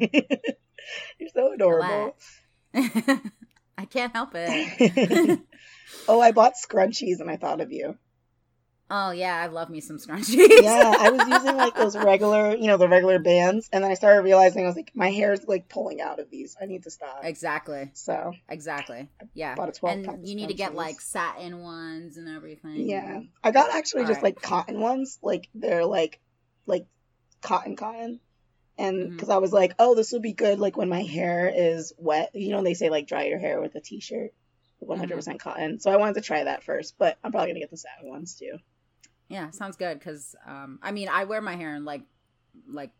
You're so adorable. I can't help it. oh, I bought scrunchies and I thought of you. Oh yeah, I love me some scrunchies. yeah, I was using like those regular, you know, the regular bands, and then I started realizing I was like, my hair's like pulling out of these. I need to stop. Exactly. So exactly. Yeah. Bought a twelve. And you need to get like satin ones and everything. Yeah, I got actually All just right. like cotton ones. Like they're like, like cotton cotton. And because Mhm. I was like, oh, this will be good, like when my hair is wet. You know, they say like dry your hair with a t-shirt, 100% cotton. So I wanted to try that first, but I'm probably gonna get the satin ones too. Yeah, sounds good. Because um, I mean, I wear my hair in like like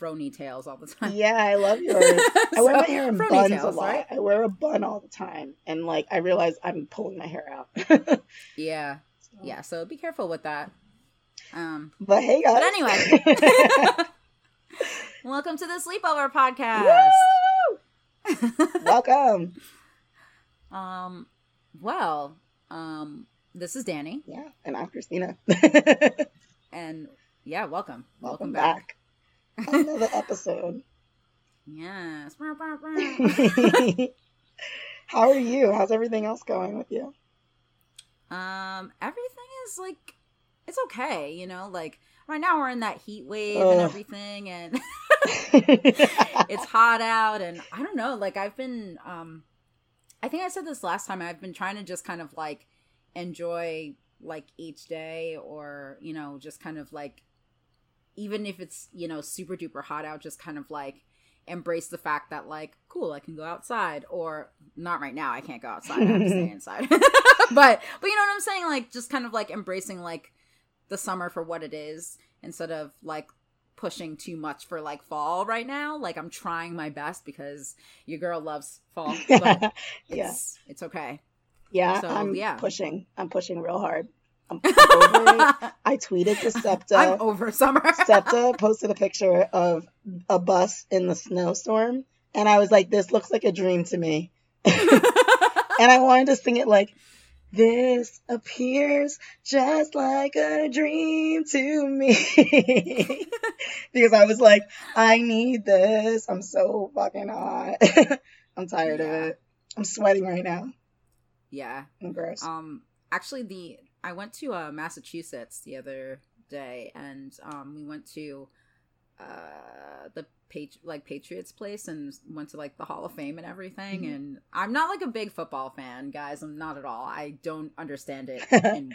frony tails all the time. Yeah, I love yours. I wear my hair in frony buns a lot. right? I wear a bun all the time, and like I realize I'm pulling my hair out. Yeah, yeah. So be careful with that. Um, But hey, guys. but anyway, welcome to the sleepover podcast. Welcome. um, well, um, this is Danny, Yeah, and I'm Christina. and yeah, welcome, Welcome back. Another episode. Yes. How are you? How's everything else going with you? Um, everything is like it's okay, you know, like right now we're in that heat wave and everything and it's hot out and I don't know, like I've been um I think I said this last time, I've been trying to just kind of like enjoy like each day or, you know, just kind of like even if it's, you know, super duper hot out, just kind of like embrace the fact that like cool i can go outside or not right now i can't go outside i have to stay inside. But but you know what i'm saying? Like just kind of like embracing like the summer for what it is instead of like pushing too much for like fall right now like i'm trying my best because your girl loves fall but yeah, it's it's okay yeah. so, I'm yeah. pushing. I'm pushing real hard. I'm, I'm over it. I tweeted to SEPTA. i'm over summer SEPTA posted a picture of a bus in the snowstorm, and I was like, "This looks like a dream to me." and I wanted to sing it like, "This appears just like a dream to me," because I was like, "I need this. I'm so fucking hot. I'm tired of it. I'm sweating right now. yeah I'm gross." Um, actually, the I went to uh, Massachusetts the other day, and um, we went to uh the Patri- like Patriots place and went to like the Hall of Fame and everything. Mhm. And I'm not like a big football fan, guys. I'm not at all. I don't understand it. and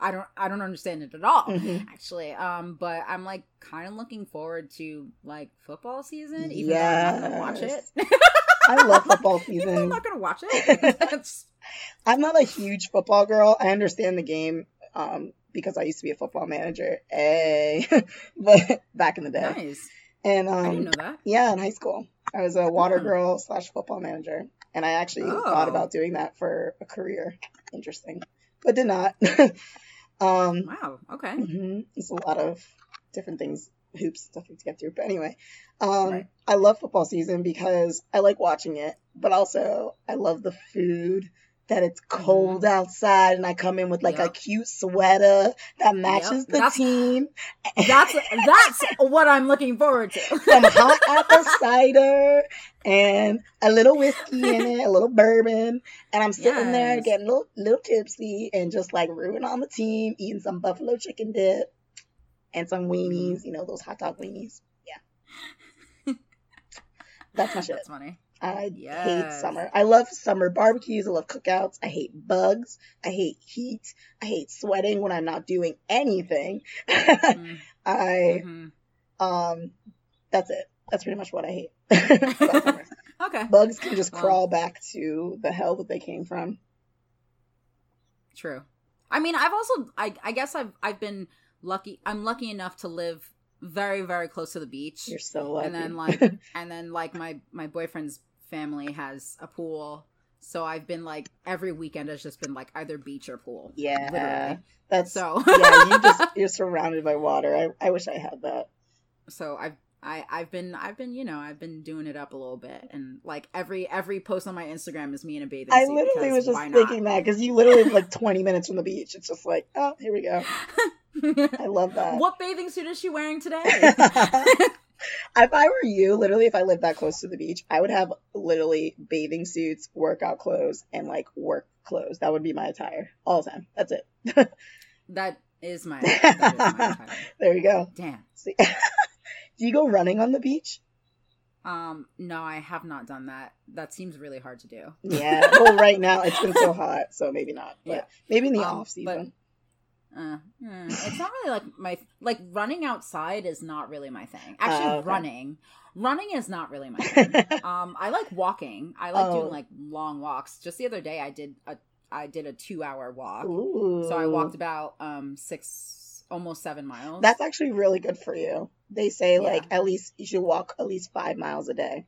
I don't. I don't understand it at all. Mhm. Actually, um, but I'm like kind of looking forward to like football season, even though I'm not gonna watch it. I love football even I'm season. not gonna watch it. I'm not a huge football girl. I understand the game um, because I used to be a football manager. Hey, but back in the day, nice. and I didn't um, know that. yeah, in high school, I was a water Oh. girl slash football manager, and I actually Oh. thought about doing that for a career. Interesting, but did not. um, Wow. Okay. mhm, It's a lot of different things, hoops, stuff to get through. But anyway, um, Right. I love football season because I like watching it, but also I love the food. That it's cold mm-hmm. outside, and I come in with like a cute sweater that matches Yep, the that's- team. That's that's what I'm looking forward to. Some hot apple cider and a little whiskey in it, a little bourbon, and I'm sitting there getting a little, little tipsy and just like rooting on the team, eating some buffalo chicken dip and some weenies, you know, those hot dog weenies. Yeah. That's my shit. That's funny. I hate summer. I love summer barbecues. I love cookouts. I hate bugs. I hate heat. I hate sweating when I'm not doing anything. Mm, I mhm. um, that's it. That's pretty much what I hate. Okay. Bugs can just Well. crawl back to the hell that they came from. True. I mean, I've also I I guess I've I've been lucky. I'm lucky enough to live very very close to the beach. You're so lucky. and then like and then like my my boyfriend's family has a pool. So I've been like every weekend has just been like either beach or pool. yeah, Literally. that's So yeah. You just you're surrounded by water. I I wish I had that. so I've I, I've been I've been you know I've been doing it up a little bit and like every every post on my Instagram is me in a bathing I suit I literally was just thinking that because you literally like 20 minutes from the beach. It's just like, oh, here we go. I love that. what bathing suit is she wearing today? if I were you, literally, if I lived that close to the beach, I would have literally bathing suits, workout clothes, and like work clothes. That would be my attire all the time. That's it. that is my. That is my attire. there you go. Damn. See, do you go running on the beach? Um, no, I have not done that. That seems really hard to do. Yeah. Well, right now it's been so hot, so maybe not. But Yeah. maybe in the Um, off season. Uh, hmm, it's not really like my like running outside is not really my thing. Actually, Oh, okay. running, running is not really my thing. um, I like walking. I like Oh. doing like long walks. Just the other day, I did a I did a two hour walk. Ooh. So I walked about um six, almost seven miles. That's actually really good for you. They say Yeah. like at least you should walk at least five miles a day.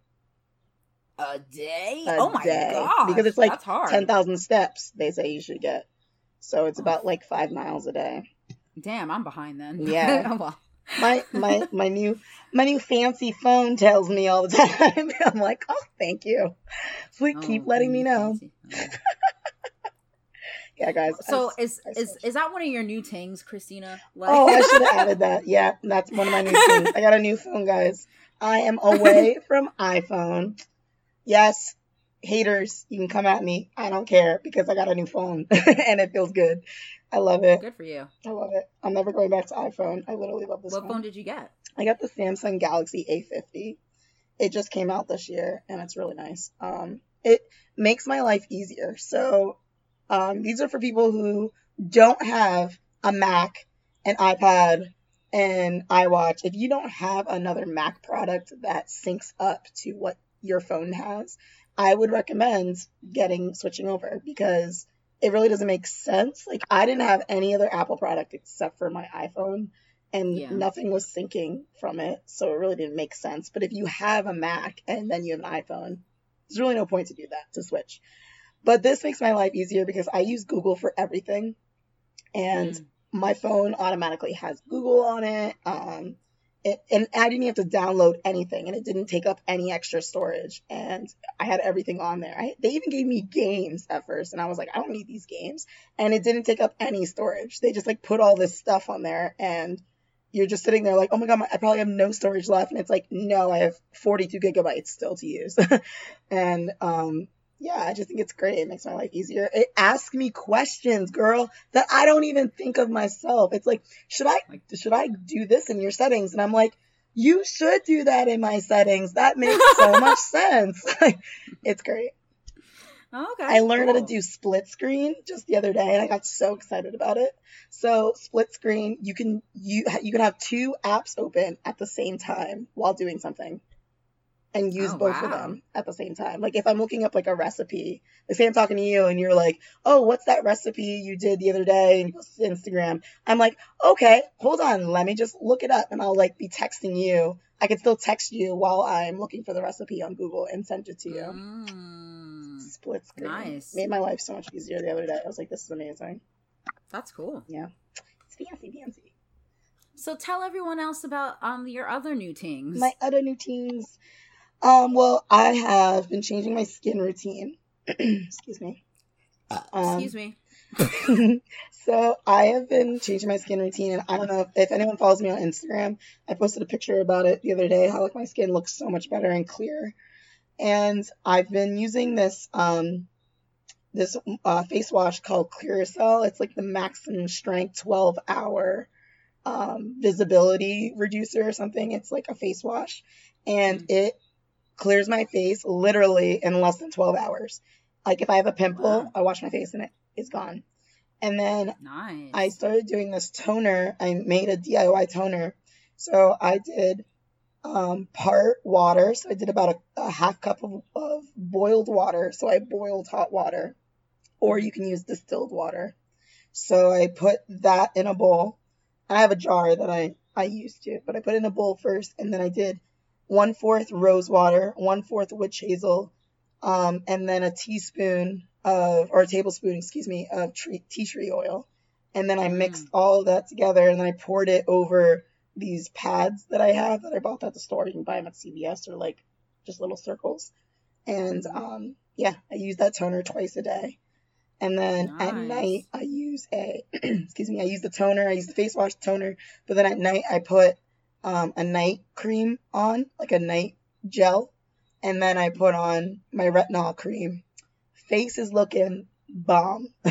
a day. A oh my god! Because it's like. Ten thousand steps. They say you should get. So it's about like five miles a day. Damn, I'm behind then. Yeah. oh, well. My my my new my new fancy phone tells me all the time. I'm like, oh, thank you. Please keep Oh, letting me know. Yeah, guys. So I- is I is is that one of your new things, Christina? Like, Oh, I should have added that. Yeah, that's one of my new things. I got a new phone, guys. I am away from iPhone. Yes, haters, you can come at me. I don't care because I got a new phone and it feels good. I love it. Good for you. I love it. I'm never going back to iPhone. I literally love this phone. What phone. phone did you get? I got the Samsung Galaxy A50. It just came out this year and it's really nice. Um, it makes my life easier. So, um, these are for people who don't have a Mac, an iPad, and iWatch. If you don't have another Mac product that syncs up to what your phone has, I would recommend getting switching over because it really doesn't make sense. Like I didn't have any other Apple product except for my iPhone and Yeah. nothing was syncing from it, so it really didn't make sense. But if you have a Mac and then you have an iPhone, there's really no point to do that to switch. But this makes my life easier because I use Google for everything, and Mm. my phone automatically has Google on it. Um, it, and I didn't have to download anything, and it didn't take up any extra storage. And I had everything on there. I, they even gave me games at first, and I was like, I don't need these games. And it didn't take up any storage. They just like put all this stuff on there, and you're just sitting there like, oh my god, I probably have no storage left. And it's like, no, I have 42 gigabytes still to use. and um, yeah, I just think it's great. It makes my life easier. It asks me questions, girl, that I don't even think of myself. It's like, should I should I do this in your settings? And I'm like, you should do that in my settings. That makes so much sense. it's great. Okay. I learned how to do split screen just the other day, and I got so excited about it. So split screen, you can you you can have two apps open at the same time while doing something, and use Oh, both of them at the same time. Like if I'm looking up like a recipe, like say I'm talking to you, and you're like, "Oh, what's that recipe you did the other day?" and you to Instagram. I'm like, "Okay, hold on, let me just look it up," and I'll like be texting you. I can still text you while I'm looking for the recipe on Google and send it to you Mm, split screen. Nice. Made my life so much easier the other day. I was like, this is amazing. that's cool. Yeah. It's fancy, fancy. So tell everyone else about um your other new things. My other new teams. Um, well, I have been changing my skin routine. Excuse me. Um, Excuse me. so I have been changing my skin routine, and I don't know if, if anyone follows me on Instagram. I posted a picture about it the other day. How like my skin looks so much better and clear. And I've been using this um this uh, face wash called Clearasil. It's like the maximum strength 12 hour um, visibility reducer or something. It's like a face wash, and Mm. it clears my face literally in less than 12 hours. Like if I have a pimple, Wow. I wash my face and it is gone. And then Nice. I started doing this toner. I made a DIY toner. So I did um, part water. So I did about a, a half cup of, of boiled water. So I boiled hot water, or you can use distilled water. So I put that in a bowl. I have a jar that I, I used to, but I put it in a bowl first, and then I did one fourth rose water, one fourth witch hazel, um, and then a teaspoon of, or a tablespoon, excuse me, of tree, tea tree oil. And then I mixed all of that together, and then I poured it over these pads that I have that I bought at the store. You can buy them at CVS or like just little circles. And um, yeah, I use that toner twice a day. And then at night I use a excuse me, I use the toner, I use the face wash toner, but then at night I put um, a night cream on, like a night gel, and then I put on my retinol cream. Face is looking bomb.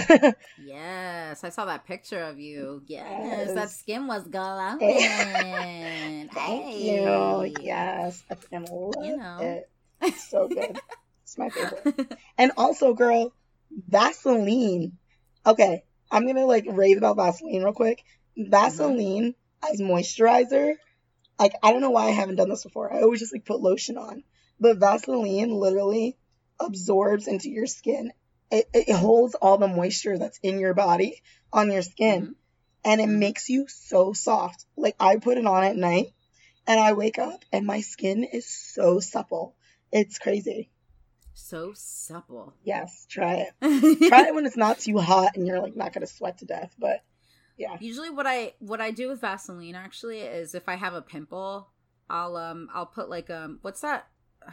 yes, I saw that picture of you. Yes, yes. that skin was glowing. Thank hey. you. Yes, I love you know. it. It's so good. it's my favorite. And also, girl, Vaseline. Okay, I'm gonna like rave about Vaseline real quick. Vaseline mm-hmm. as moisturizer. Like I don't know why I haven't done this before. I always just like put lotion on, but Vaseline literally absorbs into your skin. It, it holds all the moisture that's in your body on your skin, mm-hmm. and it makes you so soft. Like I put it on at night, and I wake up and my skin is so supple. It's crazy so supple. Yes, try it. try it when it's not too hot and you're like not gonna sweat to death. But yeah. Usually, what I what I do with Vaseline actually is if I have a pimple, I'll um I'll put like um what's that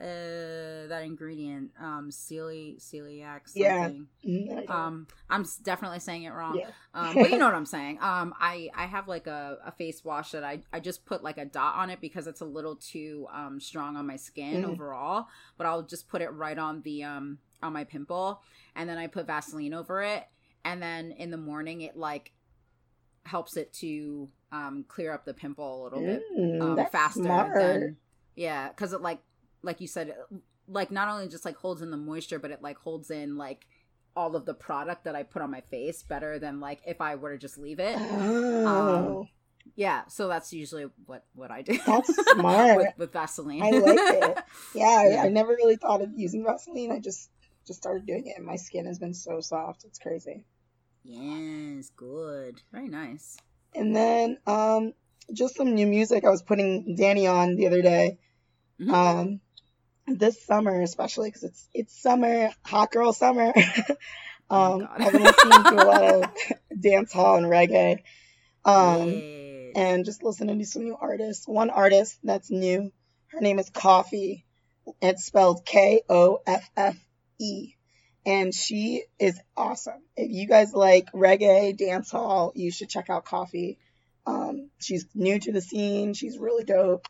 uh that ingredient um celi celiac something yeah. Mm, um i'm definitely saying it wrong yeah. um but you know what i'm saying um i i have like a, a face wash that i i just put like a dot on it because it's a little too um strong on my skin mm. overall but i'll just put it right on the um on my pimple and then i put vaseline over it and then in the morning it like helps it to um clear up the pimple a little bit mm, um, faster smart. than yeah because it like like you said like not only just like holds in the moisture but it like holds in like all of the product that i put on my face better than like if i were to just leave it. Oh. um, yeah so that's usually what what i do that's smart. with, with, vaseline. I like it. Yeah, yeah I, I never really thought of using vaseline. I just just started doing it and my skin has been so soft. It's crazy yes good very nice and then um just some new music i was putting danny on the other day mm-hmm. um this summer, especially because it's it's summer, hot girl summer. Oh um, oh I've been listening to a lot of dance hall and reggae, um, yes. and just listening to some new artists. One artist that's new, her name is Koffee. It's spelled K O F F E, and she is awesome. If you guys like reggae, dance hall, you should check out Koffee. Um, she's new to the scene. She's really dope.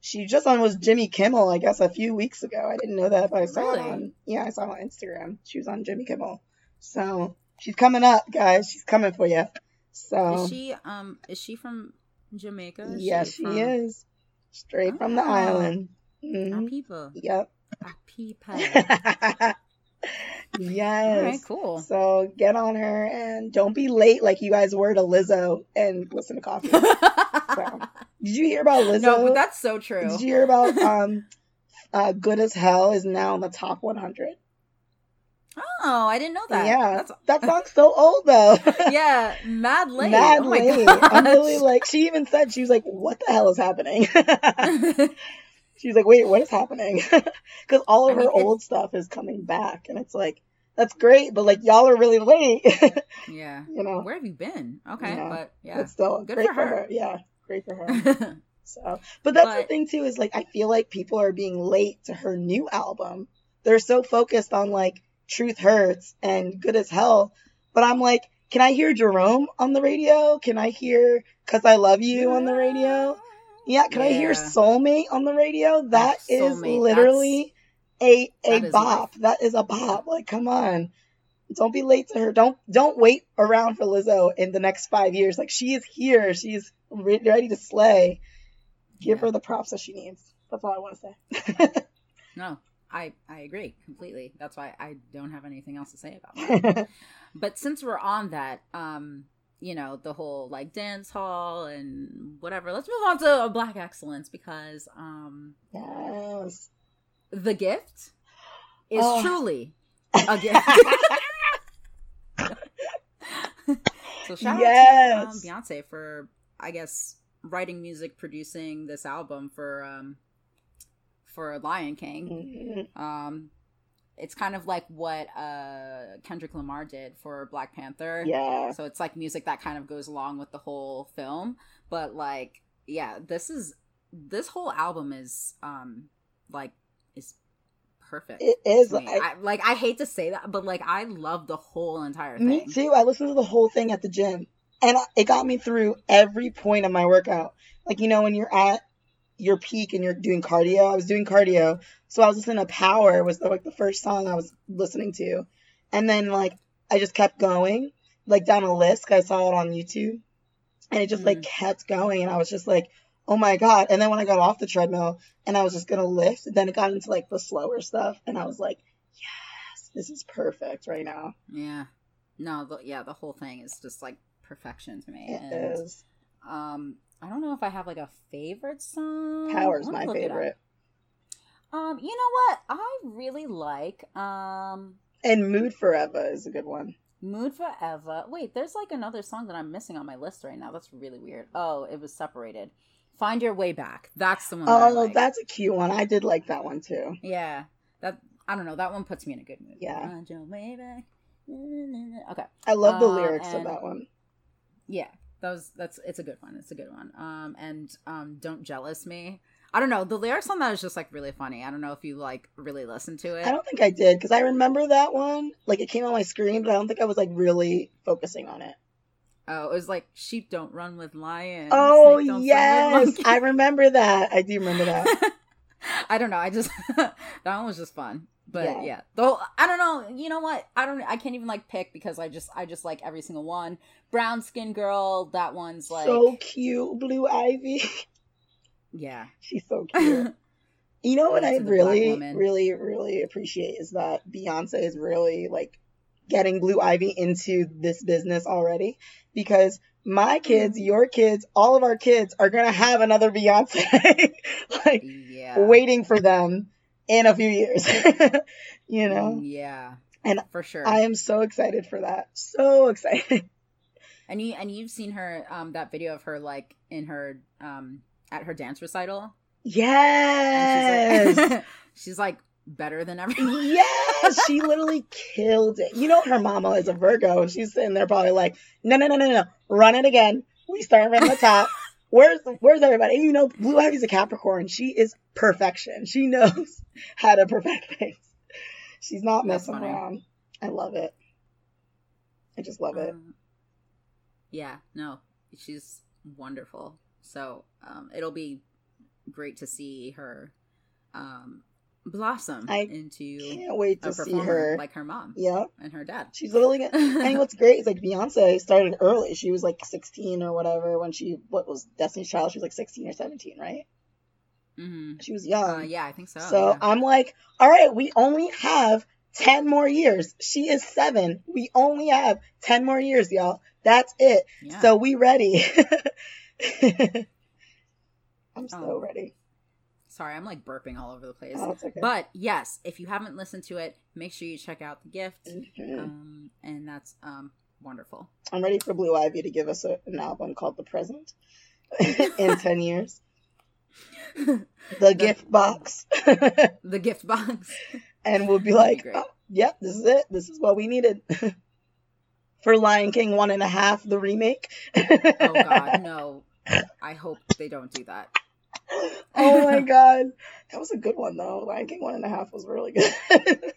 She just on was Jimmy Kimmel, I guess, a few weeks ago. I didn't know that, but I saw really? it on yeah, I saw it on Instagram. She was on Jimmy Kimmel. So she's coming up, guys. She's coming for you. So is she um is she from Jamaica? Is yes, she, she is. Straight oh. from the ah. island. Mm-hmm. Our people. Yep. Our people. yes. All right, cool. So get on her and don't be late like you guys were to Lizzo and listen to Koffee. so. Did you hear about Lizzo? No, but that's so true. Did you hear about um, uh, "Good as Hell" is now in the top 100? Oh, I didn't know that. Yeah, that's... that song's so old though. yeah, mad late. Mad oh late. I'm really like. She even said she was like, "What the hell is happening?" She's like, "Wait, what is happening?" Because all of I mean, her it's... old stuff is coming back, and it's like, that's great, but like y'all are really late. yeah, you know, where have you been? Okay, yeah. but yeah, but still, good for her. for her. Yeah, great for her. so, but that's but, the thing too is like I feel like people are being late to her new album. They're so focused on like Truth Hurts and Good as Hell, but I'm like, can I hear Jerome on the radio? Can I hear Cause I Love You on the radio? Yeah, can yeah. I hear Soulmate on the radio? That oh, is literally that's, a a bop. Life. That is a bop. Like, come on. Don't be late to her. Don't don't wait around for Lizzo in the next five years. Like she is here. She's re- ready to slay. Give yeah. her the props that she needs. That's all I want to say. no, I I agree completely. That's why I don't have anything else to say about that. but since we're on that, um, you know, the whole like dance hall and whatever, let's move on to Black Excellence because um, yes, the gift is oh. truly a gift. so shout yes. out to um, Beyonce for I guess writing music, producing this album for um for Lion King. Mm-hmm. Um it's kind of like what uh Kendrick Lamar did for Black Panther. Yeah. So it's like music that kind of goes along with the whole film, but like yeah, this is this whole album is um like is perfect. It is like I, like I hate to say that, but like I love the whole entire thing. Me too. I listened to the whole thing at the gym. and it got me through every point of my workout. Like you know when you're at your peak and you're doing cardio. I was doing cardio, so I was listening to Power was the, like the first song I was listening to, and then like I just kept going like down a list. I saw it on YouTube, and it just like kept going, and I was just like, oh my god. And then when I got off the treadmill and I was just gonna lift, then it got into like the slower stuff, and I was like, yes, this is perfect right now. Yeah. No, the, yeah, the whole thing is just like perfection to me. It and, is. Um, I don't know if I have like a favorite song. Power's my look it up. favorite. Um, you know what? I really like um And Mood Forever is a good one. Mood Forever. Wait, there's like another song that I'm missing on my list right now. That's really weird. Oh, it was separated. Find Your Way Back. That's the one. that Oh, like. that's a cute one. I did like that one too. yeah. That I don't know. That one puts me in a good mood. Yeah. Find Your Way Back. Okay. I love the Um, lyrics of that one. Yeah, that was that's it's a good one. It's a good one. Um, and um, don't jealous me. I don't know. The lyrics on that is just like really funny. I don't know if you like really listen to it. I don't think I did because I remember that one. Like it came on my screen, but I don't think I was like really focusing on it. Oh, it was like sheep don't run with lions. Oh snake don't swim with yes. I remember that. I do remember that. I don't know. I just that one was just fun. But Yeah. yeah. Though I don't know. You know what? I don't. I can't even like pick because I just I just like every single one. Brown skin girl. That one's like so cute, Blue Ivy. yeah. She's so cute. You know what I to the Black really, really, really appreciate is that Beyonce is really like getting Blue Ivy into this business already because my kids, Mm-hmm. your kids, all of our kids are gonna have another Beyonce, like Yeah. waiting for them in a few years. you know, Yeah. And for sure. I am so excited for that. So excited. And you and you've seen her um that video of her like in her um at her dance recital. Yes. she's like, she's like better than everyone. Yes, she literally killed it. You know, her mama is a Virgo, and she's sitting there probably like, no, no, no, no, no, run it again. We start from the top. Where's where's everybody? And you know, Blue Ivy's a Capricorn. She is perfection. She knows how to perfect things. She's not That's messing funny. around. I love it. I just love it. Um, yeah, no, she's wonderful. So um, it'll be great to see her um, blossom I into Can't wait a to see her. like her mom yeah, and her dad. she's literally. Gonna, and what's great is like Beyonce started early. She was like 16 or whatever when she what was Destiny's Child. She was like 16 or 17, right? hmm She was young. Uh, yeah, I think so. So yeah. I'm like, all right, we only have 10 more years. She is seven. We only have 10 more years, y'all. That's it. yeah. So we ready. I'm so Oh. ready. Sorry, I'm like burping all over the place. Oh, okay. But yes, if you haven't listened to it, make sure you check out the gift. Mhm. Um, and that's um wonderful. I'm ready for Blue Ivy to give us a, an album called The Present in 10 years. The gift box. The gift box. and we'll be like, be oh, yep, this is it. This is what we needed. for Lion King one and a half, the remake. oh God, no! I hope they don't do that. Oh my god, that was a good one though. Lion King one and a half was really good.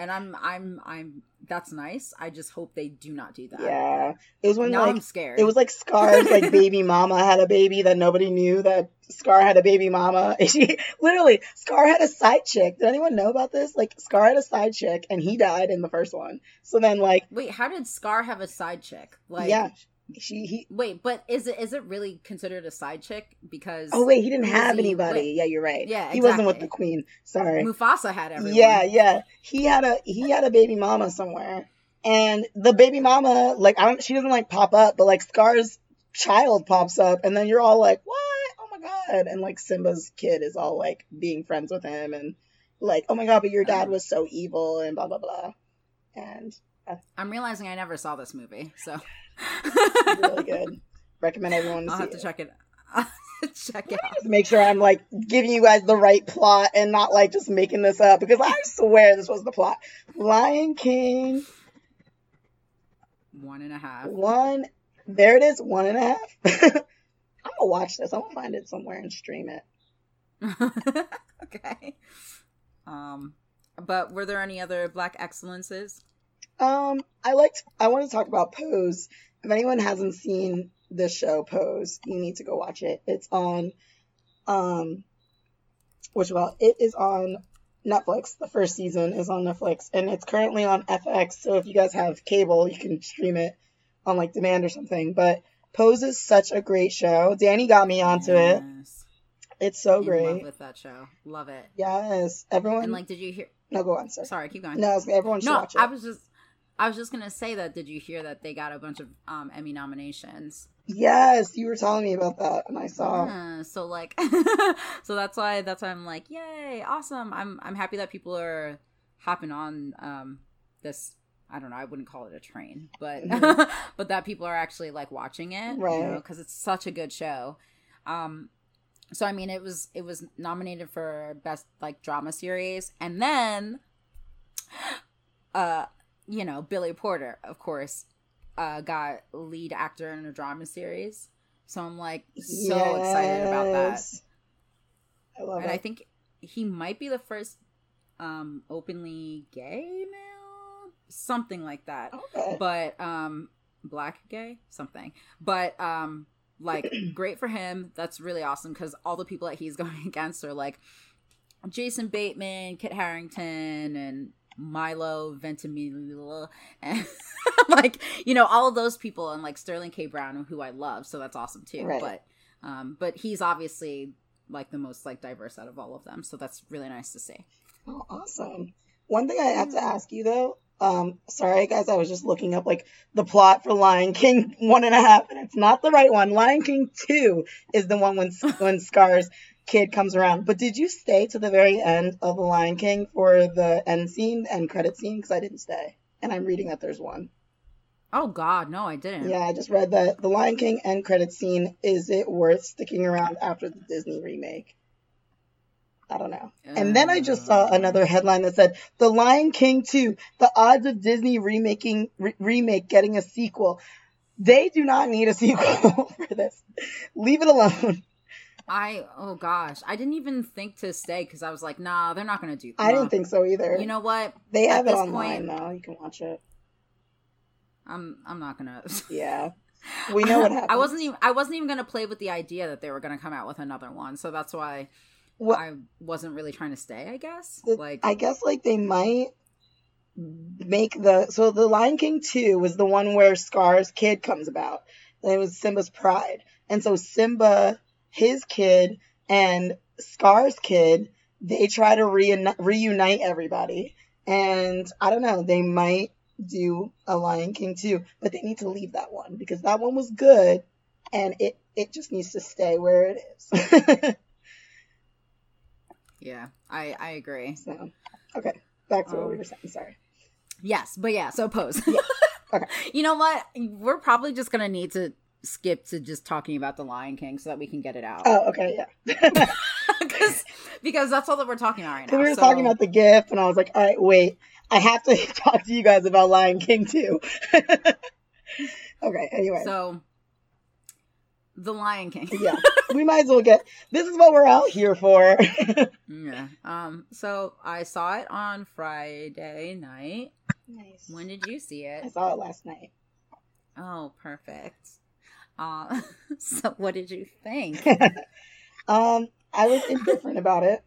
And I'm, I'm, I'm. That's nice. I just hope they do not do that. yeah, it was when now like I'm scared. it was like Scar's like baby mama had a baby that nobody knew that Scar had a baby mama. And she literally Scar had a side chick. Did anyone know about this? Like Scar had a side chick and he died in the first one. So then like Wait, how did Scar have a side chick? Like, yeah, she he. Wait, but is it is it really considered a side chick? Because Oh wait, he didn't have he anybody. with? Yeah, you're right. Yeah, he wasn't with the queen. Sorry. Mufasa had everyone. Yeah, yeah. He had a he had a baby mama somewhere, and the baby mama like I don't she doesn't like pop up, but like Scar's child pops up, and then you're all like, what? Oh my god! And like Simba's kid is all like being friends with him, and like, oh my god, but your dad Oh. was so evil, and blah blah blah, and I'm realizing I never saw this movie, so really good. Recommend everyone to I'll see have to it. check it. I'll have to check it out. Just make sure I'm like giving you guys the right plot and not like just making this up because I swear this was the plot. Lion King One and a half. One, there it is, one and a half. I'm gonna watch this. I'm gonna find it somewhere and stream it. okay. Um, but were there any other black excellences? Um, I liked. I want to talk about Pose if anyone hasn't seen the show Pose, you need to go watch it. It's on, um, which well, it is on Netflix. The first season is on Netflix, and it's currently on FX. So if you guys have cable, you can stream it on like demand or something. But Pose is such a great show. Danny got me onto it. It's so In great. love with that show. Love it. yes, everyone. And like, did you hear? no, go on, sir. Sorry, keep going. No, everyone should No, watch it. I was just, I was just gonna say that. Did you hear that they got a bunch of um, Emmy nominations? Yes, you were telling me about that, and I saw. Yeah, so like, so that's why that's why I'm like, yay, awesome. I'm I'm happy that people are hopping on um this. I don't know. I wouldn't call it a train, but Mhm. but that people are actually like watching it, Right. Because it's such a good show. Um, so I mean, it was it was nominated for best like drama series, and then, uh, you know, Billy Porter, of course, uh, got lead actor in a drama series. So I'm like so excited about that, I love it. and I think he might be the first um openly gay male, something like that. Okay. but um black gay? Something. But um like great for him. That's really awesome because all the people that he's going against are like jason bateman Kit Harington and milo ventimiglia and like you know all of those people and like sterling k brown who i love so that's awesome too Right. but um but he's obviously like the most like diverse out of all of them so that's really nice to see Oh, awesome. One thing I have to ask you though. Um, sorry guys, I was just looking up like the plot for Lion King one and a half, and it's not the right one. Lion King two is the one when when Scar's kid comes around. But did you stay to the very end of the Lion King for the end scene and credit scene? Because I didn't stay, and I'm reading that there's one. oh god no i didn't Yeah, I just read that the Lion King end credit scene. Is it worth sticking around after the Disney remake? I don't know. And then I just saw Uh, another headline that said The Lion King 2, the odds of Disney remaking re- remake getting a sequel. They do not need a sequel for this. Leave it alone. I oh gosh, I didn't even think to stay because I was like, nah, they're not gonna do. That. I didn't think so either. You know what? they at have it online point- now. You can watch it. I'm I'm not gonna. Yeah. We know what happens. I wasn't even I wasn't even gonna play with the idea that they were gonna come out with another one, so that's why Well, I wasn't really trying to stay. I guess The- like I guess like they might make the so the Lion King 2 was the one where Scar's kid comes about. And it was Simba's pride. And so Simba, his kid, and Scar's kid, they try to reuni- reunite everybody. And I don't know, they might do a Lion King too, but they need to leave that one because that one was good and it it just needs to stay where it is. yeah, I I agree. so, okay, back to what we Um, were saying. Sorry. Yes, but yeah, so pose. Yeah. Okay. you know what? We're probably just gonna need to skip to just talking about the Lion King so that we can get it out. Oh, okay, yeah. because because that's all that we're talking about right now. we were so- talking about the gift, and I was like, all right, wait, I have to talk to you guys about Lion King too. okay, anyway, so the Lion King. yeah, we might as well get. This is what we're out here for. yeah. Um. So I saw it on Friday night. nice. When did you see it? I saw it last night. Oh, perfect. Uh, so what did you think? um, I was indifferent about it.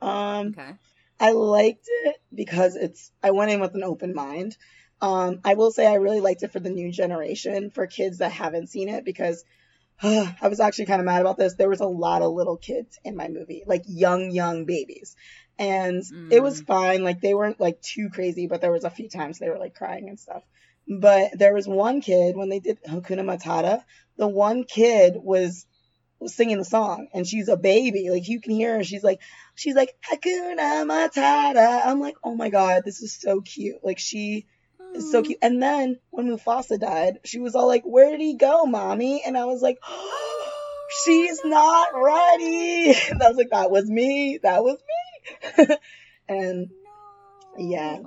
Um, Okay. I liked it because it's. I went in with an open mind. Um, I will say I really liked it for the new generation, for kids that haven't seen it, because I was actually kind of mad about this. There was a lot of little kids in my movie, like young, young babies, and it was Mm. fine. Like they weren't like too crazy, but there was a few times they were like crying and stuff. But there was one kid when they did Hakuna Matata. The one kid was was singing the song and she's a baby. Like you can hear her. She's like she's like hakuna matata. I'm like oh my god this is so cute. Like she is so cute. And then when mufasa died she was all like where did he go mommy? And i was like she's not ready. And i was like that was me. That was me. And. Yeah.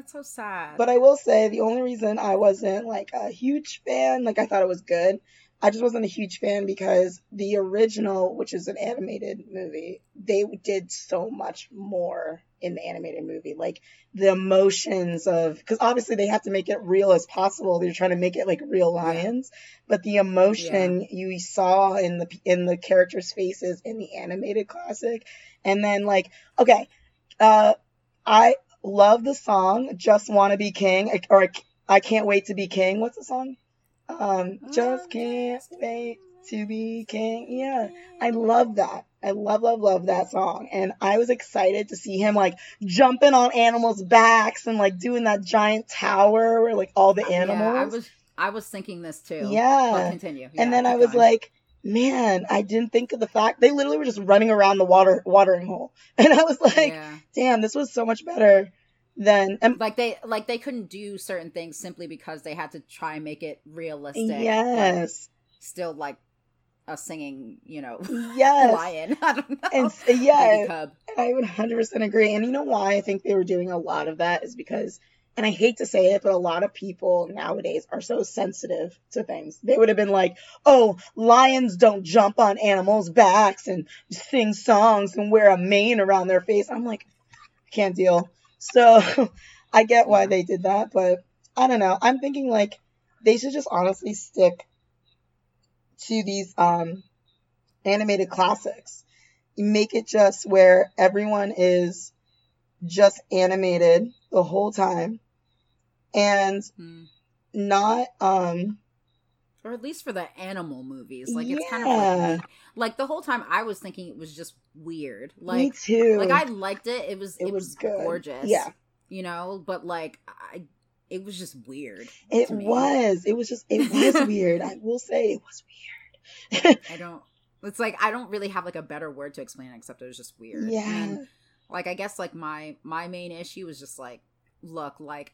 That's so sad. But I will say the only reason I wasn't like a huge fan, like I thought it was good, I just wasn't a huge fan because the original, which is an animated movie, they did so much more in the animated movie. Like the emotions of, because obviously they have to make it real as possible. They're trying to make it like real lions, but the emotion you saw in the in the characters' faces in the animated classic, and then like okay, uh, I love the song "Just Wanna Be King" or "I Can't Wait to Be King." What's the song? Um, just can't wait to be king. Yeah, I love that. I love, love, love that song. And I was excited to see him like jumping on animals' backs and like doing that giant tower where like all the animals. Yeah, I was I was thinking this too. Yeah. Continue. Yeah, and then I was going. like, man, I didn't think of the fact they literally were just running around the water watering hole. And I was like, yeah. damn, this was so much better than and like they like they couldn't do certain things simply because they had to try and make it realistic. yes. Still like a singing, you know, Yes. lion. I don't know. And yeah. I would 100% agree. And you know why I think they were doing a lot of that is because, and I hate to say it, but a lot of people nowadays are so sensitive to things. They would have been like, oh, lions don't jump on animals' backs and sing songs and wear a mane around their face. I'm like, I can't deal. So I get why they did that, but I don't know. I'm thinking like they should just honestly stick to these um animated classics. Make it just where everyone is just animated the whole time and Mm. not um Or at least for the animal movies. Like it's kind of like, like the whole time I was thinking it was just weird. me Like too. like I liked it. It was It it, was was, gorgeous. Yeah. You know, but like I it was just weird. it was. It was just it was weird. I will say it was weird. I don't it's like I don't really have like a better word to explain it except it was just weird. yeah. And like I guess like my my main issue was just like look like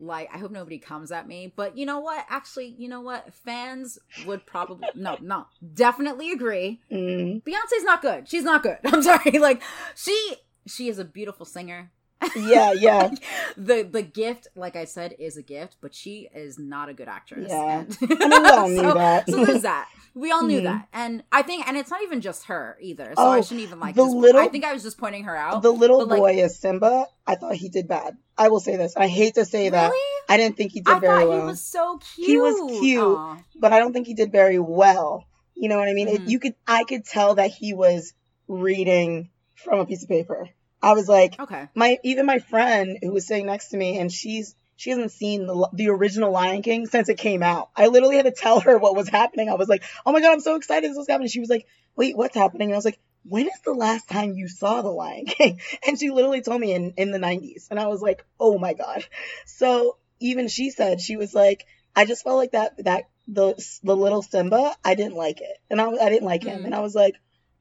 like I hope nobody comes at me, but you know what? Actually, you know what? Fans would probably no, no, definitely agree. Mm. Beyonce's not good. She's not good. I'm sorry. Like she she is a beautiful singer. Yeah, yeah. the the gift, like I said, is a gift, but she is not a good actress. Yeah. And- I mean, we all knew so, that. So there's that. We all knew Mhm. that, and I think, and it's not even just her either. So Oh, I shouldn't even like. the little- I think I was just pointing her out. The little but, like- boy is Simba. I thought he did bad. I will say this. I hate to say that. Really? I didn't think he did I very thought well. he was so cute. He was cute. Aw. but I don't think he did very well. You know what I mean? It, Mhm. you could, I could tell that he was reading from a piece of paper. I was like, Okay. my even my friend who was sitting next to me, and she's she hasn't seen the the original Lion King since it came out. I literally had to tell her what was happening. I was like, oh my god, I'm so excited this was happening. She was like, wait, what's happening? And I was like, when is the last time you saw the Lion King? And she literally told me in in the 90s, and I was like, oh my god. So even she said she was like, I just felt like that that the the little Simba, I didn't like it, and I I didn't like him, Mm. and I was like.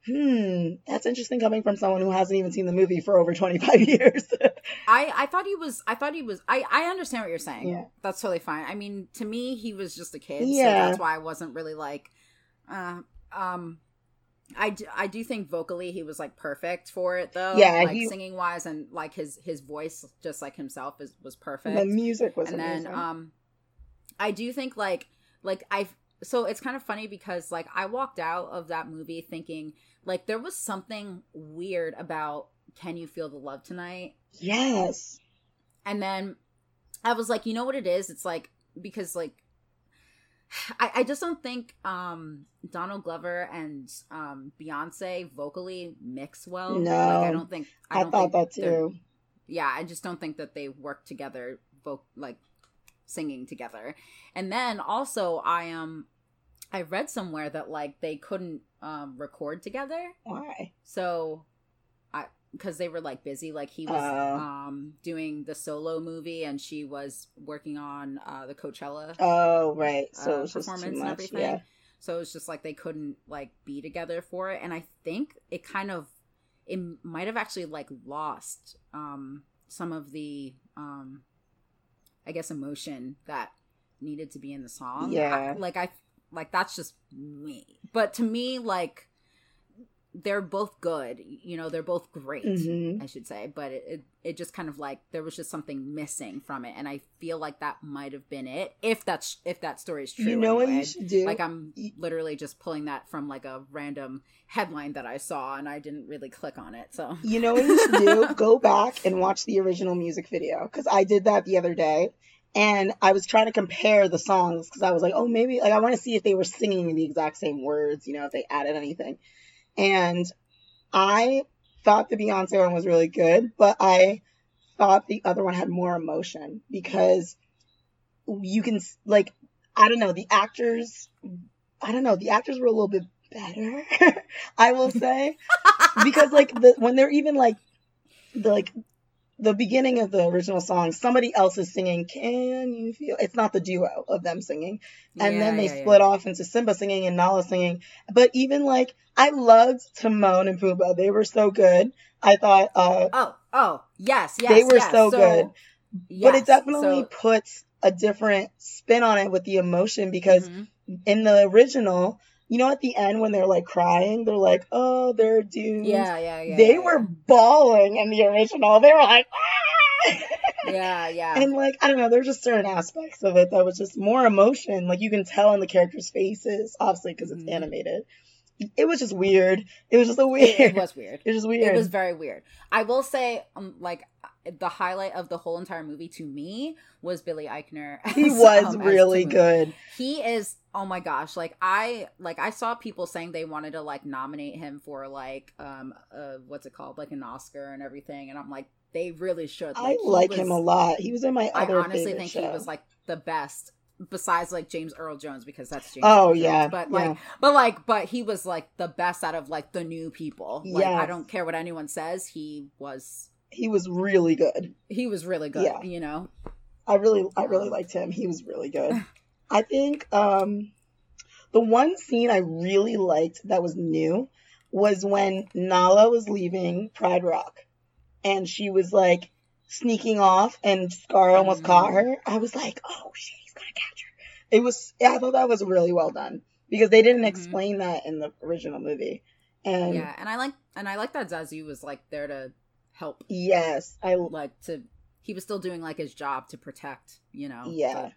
Hmm, that's interesting coming from someone who hasn't even seen the movie for over 25 years. I I thought he was. I thought he was. I I understand what you're saying. Yeah. That's totally fine. I mean, to me, he was just a kid. So Yeah. that's why I wasn't really like. Uh, um. I do, I do think vocally he was like perfect for it though. Yeah, like he- singing wise and like his his voice just like himself is was perfect. the music was and amazing. then um i do think like like i so it's kind of funny because like i walked out of that movie thinking like there was something weird about can you feel the love tonight yes. and then i was like you know what it is it's like because like I, I just don't think um Donald Glover and um Beyonce vocally mix well. No. like, I don't think I, don't thought that too. yeah i just don't think that they work together both like singing together and then also i um i read somewhere that like they couldn't um record together Why? so i because they were like busy like he was Oh. um doing the solo movie and she was working on uh the coachella Oh, right. So uh, it's just too performance and everything. Yeah. So it's just like they couldn't like be together for it, and I think it kind of it might have actually like lost um some of the um I guess emotion that needed to be in the song. Yeah. I- like I like that's just me, but to me like they're both good. You know, they're both great. Mhm. I should say, but it, it it just kind of like there was just something missing from it, and I feel like that might have been it. If that's if that story is true, You know what you should do? Like I'm literally just pulling that from like a random headline that I saw, and I didn't really click on it. So You know what you should do? Go back and watch the original music video because I did that the other day, and I was trying to compare the songs because I was like, oh, maybe like I want to see if they were singing the exact same words, you know, if they added anything. And I thought the Beyonce one was really good, but I thought the other one had more emotion because you can like I don't know the actors. I don't know the actors were a little bit better. I will say because like the when they're even like the like the beginning of the original song, somebody else is singing "Can You Feel?" It's not the duo of them singing, and Yeah, then they yeah, yeah. split off into Simba singing and Nala singing. But even like I loved Timon and Pumbaa; they were so good. I thought, uh, Oh, oh, yes, yes. They were yes. so good. but it definitely so- puts a different spin on it with the emotion because Mhm. in the original, you know, at the end when they're like crying, they're like, "Oh, they're doomed." yeah, yeah, yeah. they yeah, were bawling in the original. They were like, "Ah!" Yeah, yeah. and like I don't know, there's just certain aspects of it that was just more emotion. Like you can tell in the characters' faces, obviously because it's Mhm. animated. It was just weird. It was just It, weird. it was weird. It was just weird. It was very weird. I will say, um, like the highlight of the whole entire movie to me was Billy Eichner. he as, was um, really good. He is. Oh my gosh! Like I like I saw people saying they wanted to like nominate him for like um uh what's it called like an Oscar and everything, and I'm like they really should. I like was- him a lot. He was in my I honestly think show. he was like the best besides like James Earl Jones because that's James. Oh, Earl Jones. yeah, but yeah. like, but like, but he was like the best out of like the new people. Like, I don't care what anyone says. He was, he was really good. he was really good. Yeah. You know. I really I really liked him. He was really good. I think um the one scene I really liked that was new was when Nala was leaving Pride Rock and she was like sneaking off and Scar almost Mhm. caught her. I was like, "Oh, shit, he's going to catch her." It was I thought that was really well done because they didn't Mhm. explain that in the original movie. And yeah, and I like, and I like that Zazu was like there to help, yes, I like to. He was still doing like his job to protect, you know. Yeah. the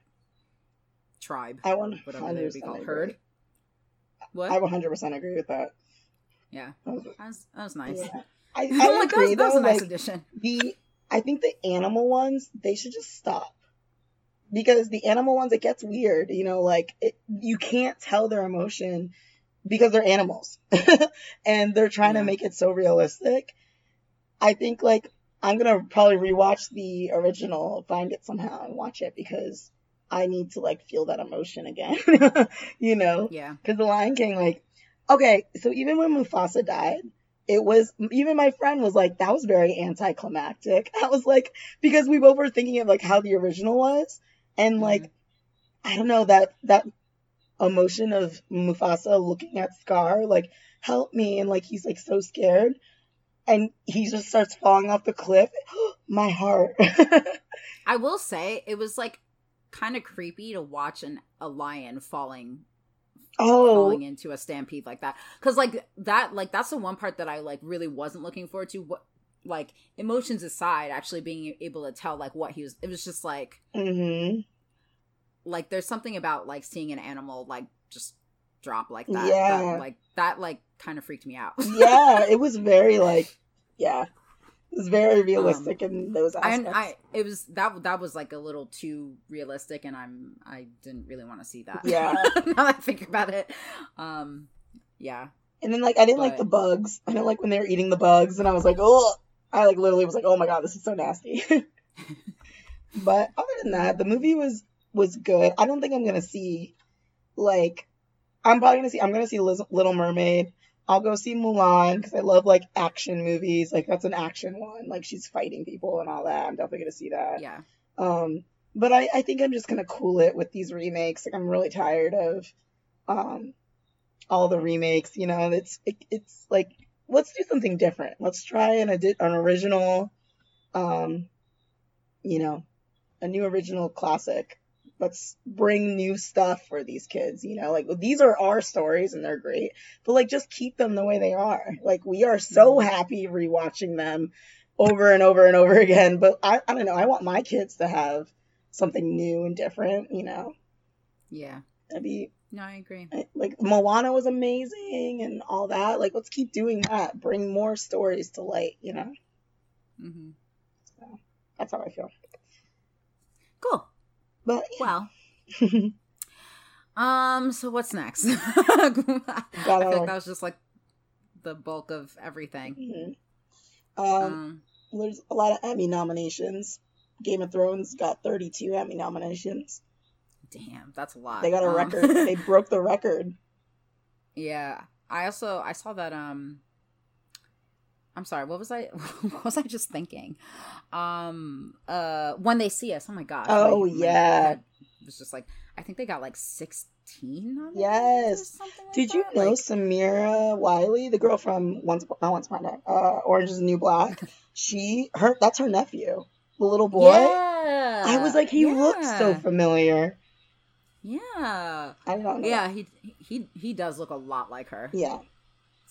tribe, I want whatever they would be called, agree. herd. What? I 100% agree with that. yeah, That was- that was, that was nice. Yeah. I, I like, that was, that was a nice like, addition. the I think the animal ones they should just stop because the animal ones it gets weird. You know, like it, you can't tell their emotion because they're animals and they're trying Yeah. to make it so realistic. I think like I'm gonna probably rewatch the original, find it somehow, and watch it because I need to like feel that emotion again. you know, Yeah. because the Lion King, like, okay, so even when Mufasa died, it was even my friend was like, that was very anticlimactic. I was like, because we both were thinking of like how the original was, and mm-hmm. like, I don't know that that emotion of Mufasa looking at Scar, like, help me, and like he's like so scared, and he just starts falling off the cliff. my heart. I will say it was like kind of creepy to watch an a lion falling oh, falling into a stampede like that because like that like that's the one part that I like really wasn't looking forward to. What like emotions aside, actually being able to tell like what he was. It was just like hmm like there's something about like seeing an animal like just drop like that. Yeah. that, like that like kind of freaked me out. yeah, it was very like, yeah, it was very realistic in those aspects. I it was that that was like a little too realistic and i'm i didn't really want to see that Yeah. now that i think about it um yeah And then like I didn't like the bugs. I didn't like when they were eating the bugs, and I was like, oh, I like literally was like, oh my god, this is so nasty. but other than that, the movie was was good. I don't think I'm gonna see like I'm probably gonna see I'm gonna see Liz- Little Mermaid. I'll go see Mulan because I love like action movies. Like that's an action one. Like she's fighting people and all that. I'm definitely gonna see that. yeah Um, but I, I think I'm just gonna cool it with these remakes. Like I'm really tired of um all the remakes. You know, it's it, it's like let's do something different. Let's try an an original, um, you know, a new original classic let's bring new stuff for these kids. You know, like these are our stories and they're great, but like just keep them the way they are. Like we are so Mhm. happy rewatching them over and over and over again. But I, I don't know. I want my kids to have something new and different. You know, Yeah. that'd be No, I agree. like Moana was amazing and all that. Like let's keep doing that. Bring more stories to light. You know, mm-hmm. that's how I feel. Cool. But Well. Um. So what's next? I feel like that was just like the bulk of everything. Mhm. um, Um. there's a lot of Emmy nominations. Game of Thrones got 32 Emmy nominations. Damn, that's a lot. They got a Um, record. they broke the record. yeah. I also I saw that. Um. I'm sorry. What was I? What was I just thinking? Um. Uh. When they see us. Oh my god! Oh, my yeah. head was just like I think they got like 16 nominations Yes. something like Did you that. know Like, Samira Wiley, the girl from Once not Once Upon uh, Orange is the New Black? She her that's her nephew, the little boy. Yeah. I was like, he looks so familiar. Yeah. I don't know. Yeah, he he he does look a lot like her. Yeah.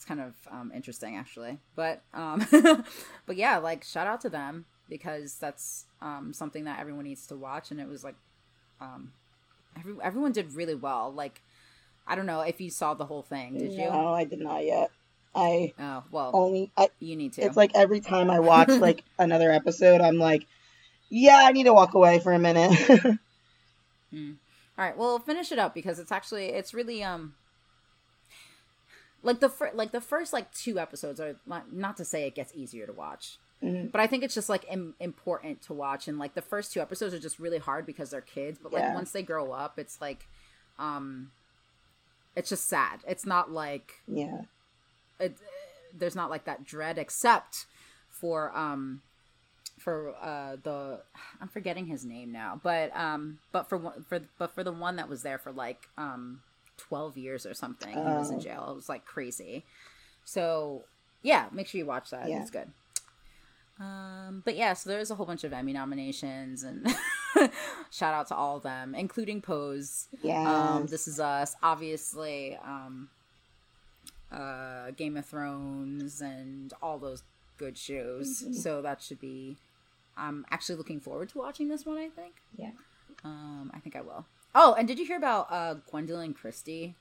It's kind of um, interesting actually. But um but yeah, like shout out to them because that's um something that everyone needs to watch and it was like um every, everyone did really well. Like I don't know if you saw the whole thing, did you? No, I did not yet. I Oh, well, only I, you need to. it's like every time I watch like another episode, I'm like, yeah, I need to walk away for a minute. All right, well, finish it up because it's actually it's really um like the fir- like the first like two episodes are not, not to say it gets easier to watch. Mhm. But I think it's just like Im- important to watch and like the first two episodes are just really hard because they're kids, but like Yeah. once they grow up, it's like um it's just sad. It's not like yeah. it, there's not like that dread except for um for uh the I'm forgetting his name now, but um but for one for but for the one that was there for like um 12 years or something, he was in Oh. jail. It was like crazy. So yeah, make sure you watch that. Yeah. It's good. Um, but yeah, so there's a whole bunch of Emmy nominations, and shout out to all of them, including Pose. Yeah. Um, this is us, obviously. Um, uh, Game of Thrones and all those good shows. Mhm. So that should be. I'm actually looking forward to watching this one. I think. Yeah. Um, I think I will. Oh, and did you hear about uh Gwendoline Christie?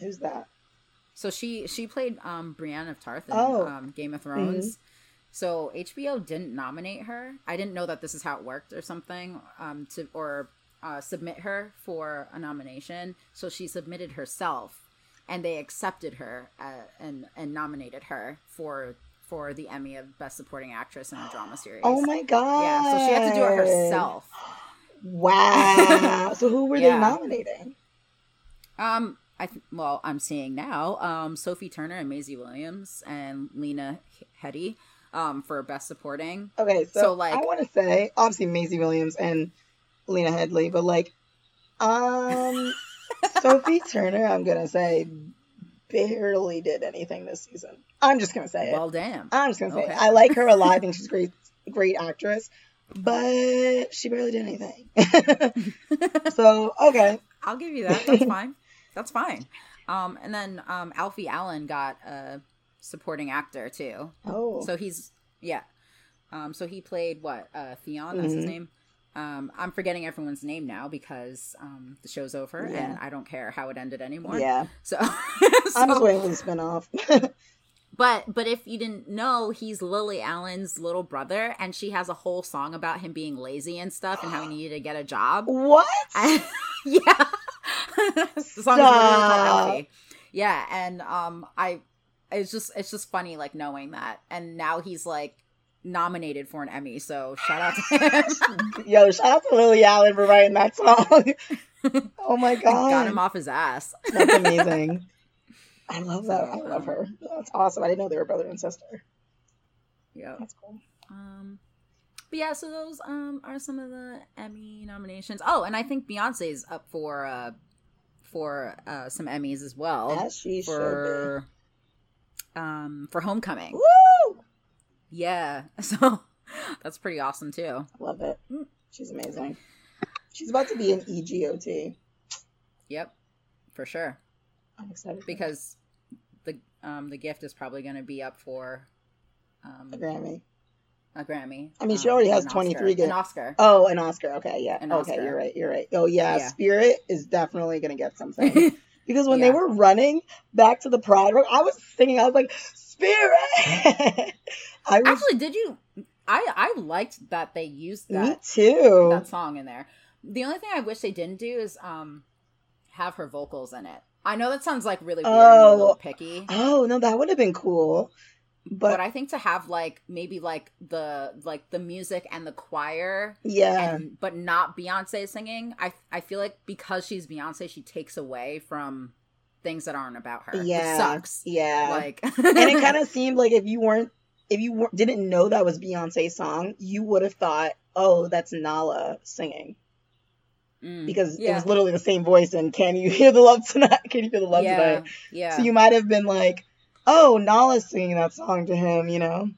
Who's that? So she she played um Brienne of Tarth in Oh. um, Game of Thrones. So HBO didn't nominate her. I didn't know that this is how it worked or something. Um, to or uh, submit her for a nomination. So she submitted herself, and they accepted her uh, and and nominated her for for the Emmy of Best Supporting Actress in a Drama Series. Oh my god. Yeah, so she had to do it herself. Wow. so who were Yeah. they nominating? Um, I th- well, I'm seeing now. Um, Sophie Turner and Maisie Williams and Lena Headey, um, for best supporting. Okay, so, So, like- I want to say obviously Maisie Williams and Lena Headley, but like, um, Sophie Turner, I'm gonna say barely did anything this season. I'm just gonna say it. Well, damn. I'm just gonna say okay. it. I like her a lot. I think she's a great, great actress, but she barely did anything. so okay, I'll give you that. That's fine. That's fine. Um, and then um, Alfie Allen got a supporting actor too. oh, So he's yeah. Um, so he played what? Uh, Theon. That's his Mhm. name. Um, I'm forgetting everyone's name now because um, the show's over Yeah. and I don't care how it ended anymore. yeah, So, I'm just so- waiting for the spinoff. But but if you didn't know, he's Lily Allen's little brother, and she has a whole song about him being lazy and stuff, and how he needed to get a job. what? yeah, the song is literally called Stop. Yeah, and um, I, it's just it's just funny like knowing that, and now he's like nominated for an Emmy. So shout out to him. Yo, shout out to Lily Allen for writing that song. oh my god, Got him off his ass. That's amazing. I love that. I love her. That's awesome. I didn't know they were brother and sister. Yeah. That's cool. Um, but yeah, so those um are some of the Emmy nominations. Oh, and I think Beyonce's up for uh for uh some Emmys as well As she should for um for. Homecoming. Woo! Yeah, so that's pretty awesome too. Love it. Mm. She's amazing. She's about to be an E EGOT. Yep, for sure. I'm excited. Because the um the gift is probably going to be up for um a Grammy. a Grammy. I mean, she um, already has 23 Oscar. good- An Oscar. Oh, an Oscar. Okay, yeah. An okay, Oscar. you're right. You're right. Oh yeah, Yeah. Spirit is definitely gonna get something because when they were running back to the Pride, Rock, I was singing. I was like, Spirit. I was. Actually, did you? I I liked that they used me that too. that song in there. The only thing I wish they didn't do is um have her vocals in it. I know that sounds like really weird and a little Oh. picky, Oh no, that would have been cool. but, But, I think to have like maybe like the like the music and the choir yeah, and but not Beyonce singing. I I feel like because she's Beyonce, she takes away from things that aren't about her. yeah, sucks. yeah. Like, and it kind of seemed like if you weren't, if you weren't, didn't know that was Beyonce's song, you would have thought, oh, that's Nala singing Mm, because it was literally the same voice. And can you hear the love tonight? Can you feel the love yeah, tonight? yeah. So you might have been like, oh, Nala's singing that song to him, you know?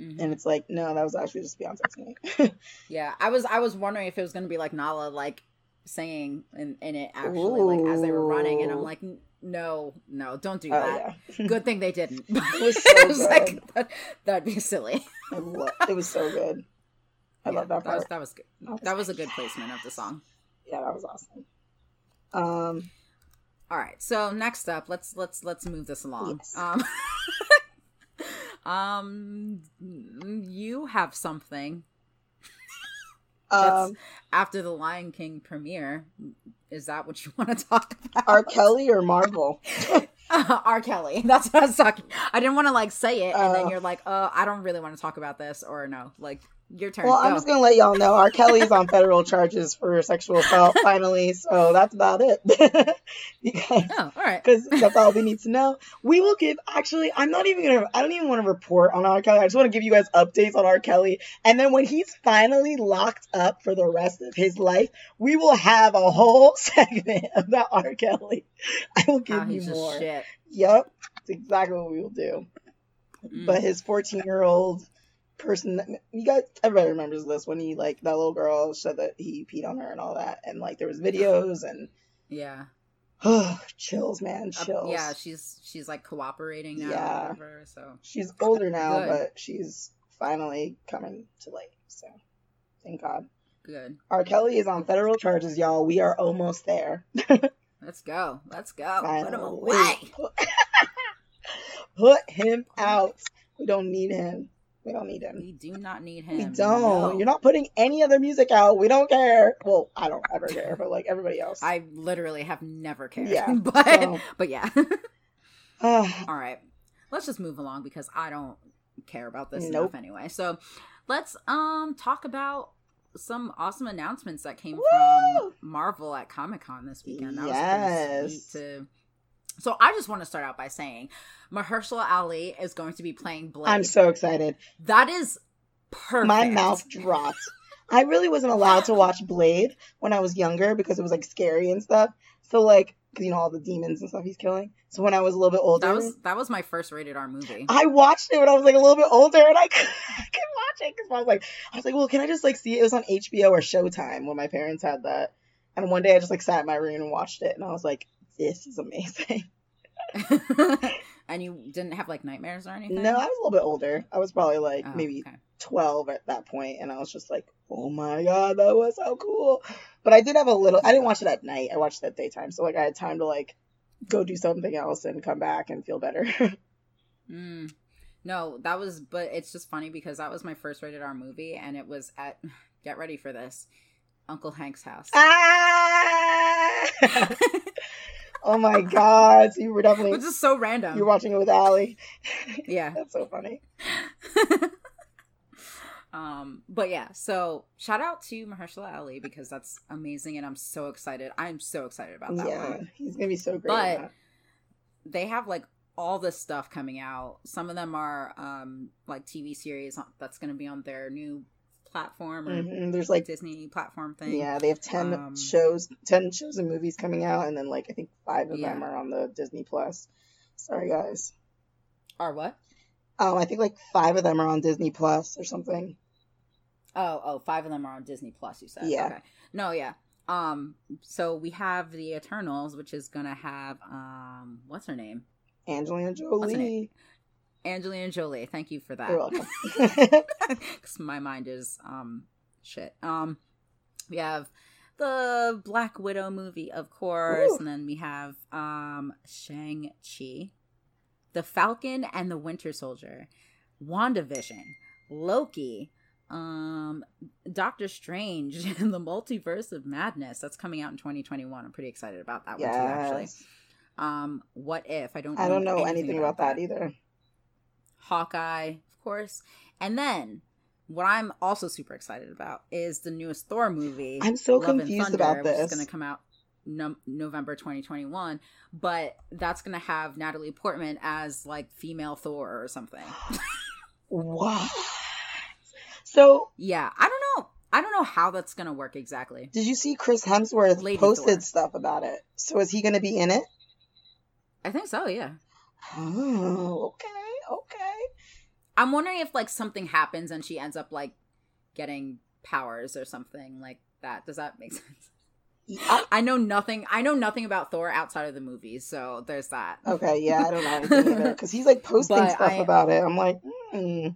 Mhm. And it's like, no, that was actually just Beyonce singing. Yeah, I was I was wondering if it was gonna be like Nala like singing in, in it actually like as they were running, and I'm like, no, no, don't do oh that. yeah, Good thing they didn't. It was so good. like that, that'd be silly. it was so good. I Yeah, love that That was part. that was good. That was That was a good placement of the song. Yeah, that was awesome. Um, All right, so next up, let's let's let's move this along. Yes. Um, um, you have something um, after the Lion King premiere. Is that what you want to talk about? R. Kelly or Marvel? R. Kelly. That's what I was talking. I didn't want to like say it, and then Oh. you're like, "Oh, I don't really want to talk about this," or no, like your turn. Well, I'm just gonna let y'all know R. Kelly's on federal charges for sexual assault finally, so that's about it. because Oh, all right. because that's all we need to know. We will give. Actually, I'm not even gonna. I don't even want to report on R. Kelly. I just want to give you guys updates on R. Kelly, and then when he's finally locked up for the rest of his life, we will have a whole segment about R. Kelly. I will give How you more. shit. Yep, that's exactly what we will do. Mm. But his 14 year old person, that, you guys, everybody remembers this when he like that little girl said that he peed on her and all that, and like there was videos and yeah, chills, man, Uh, chills. yeah. She's she's like cooperating now. Yeah. Whatever, so She's older now, but she's finally coming to light. So thank God. good. R. Kelly is on federal charges, y'all. We are almost there. Let's go. Let's go. Put him away. Put him out. We don't need him. We don't need him. We do not need him. We don't. No. You're not putting any other music out. We don't care. Well, I don't ever care, but like everybody else. I literally have never cared. Yeah, but so- but yeah. Ah, All right. Let's just move along because I don't care about this Nope. enough anyway. So let's um talk about some awesome announcements that came Woo! from Marvel at Comic Con this weekend. That was Yes. pretty sweet to so I just want to start out by saying Mahershala Ali is going to be playing Blade. I'm so excited. that is perfect. My mouth dropped. I really wasn't allowed to watch Blade when I was younger because it was like scary and stuff. So like, 'cause, you know all the demons and stuff he's killing. So when I was a little bit older, That was that was my first rated R movie. I watched it when I was like a little bit older, and I couldn't, I couldn't watch it because I was like, I was like, well, can I just like see it? It was on HBO or Showtime when my parents had that. And one day I just like sat in my room and watched it, and I was like, this is amazing. and you didn't have like nightmares or anything? No, I was a little bit older. I was probably like Oh, maybe okay. 12 at that point, and I was just like, oh my god, that was so cool. But I did have a little, I didn't watch it at night, I watched it at daytime, so like I had time to like go do something else and come back and feel better. Mm. No, that was, but it's just funny because that was my first rated R movie, and it was at, get ready for this, Uncle Hank's house. ah! Oh my god, you were definitely, Which is so random. You're watching it with Allie. yeah. That's so funny. um, but yeah, so shout out to Mahershala Ali because that's amazing, and I'm so excited. I'm so excited about that Yeah, one. he's gonna be so great. But- They have like all this stuff coming out. Some of them are um like TV series that's going to be on their new platform or Mhm, there's like Disney platform thing. Yeah, they have ten Um, shows, ten shows and movies coming out, and then like I think five of Yeah. them are on the Disney Plus. Sorry, guys. Are what? Um, I think like five of them are on Disney Plus or something. Oh, oh, five of them are on Disney Plus. You said, Yeah. Okay. No, yeah. Um, so we have the Eternals, which is gonna have um, what's her name? Angelina Jolie. Angelina Jolie. Thank you for that. You're welcome. because my mind is um shit. Um, we have the Black Widow movie, of course, Ooh. and then we have um Shang Chi, the Falcon and the Winter Soldier, WandaVision, Loki. Um, Doctor Strange and the Multiverse of Madness. That's coming out in 2021. I'm pretty excited about that one too. Actually, um, what if I don't? I don't know anything about that that either. Hawkeye, of course. And then what I'm also super excited about is the newest Thor movie. I'm so Love confused Thunder, about this. is going to come out no- November 2021, but that's going to have Natalie Portman as like female Thor or something. What? So, yeah, I don't know. I don't know how that's going to work exactly. did you see Chris Hemsworth Lady posted Thor. stuff about it? So, is he going to be in it? I think so, yeah. Oh, okay. I'm wondering if like something happens and she ends up like getting powers or something like that. Does that make sense? I- I know nothing. I know nothing about Thor outside of the movies, so there's that. okay, yeah, I don't know anything either because he's like posting But stuff I- about it. I'm like, hmm.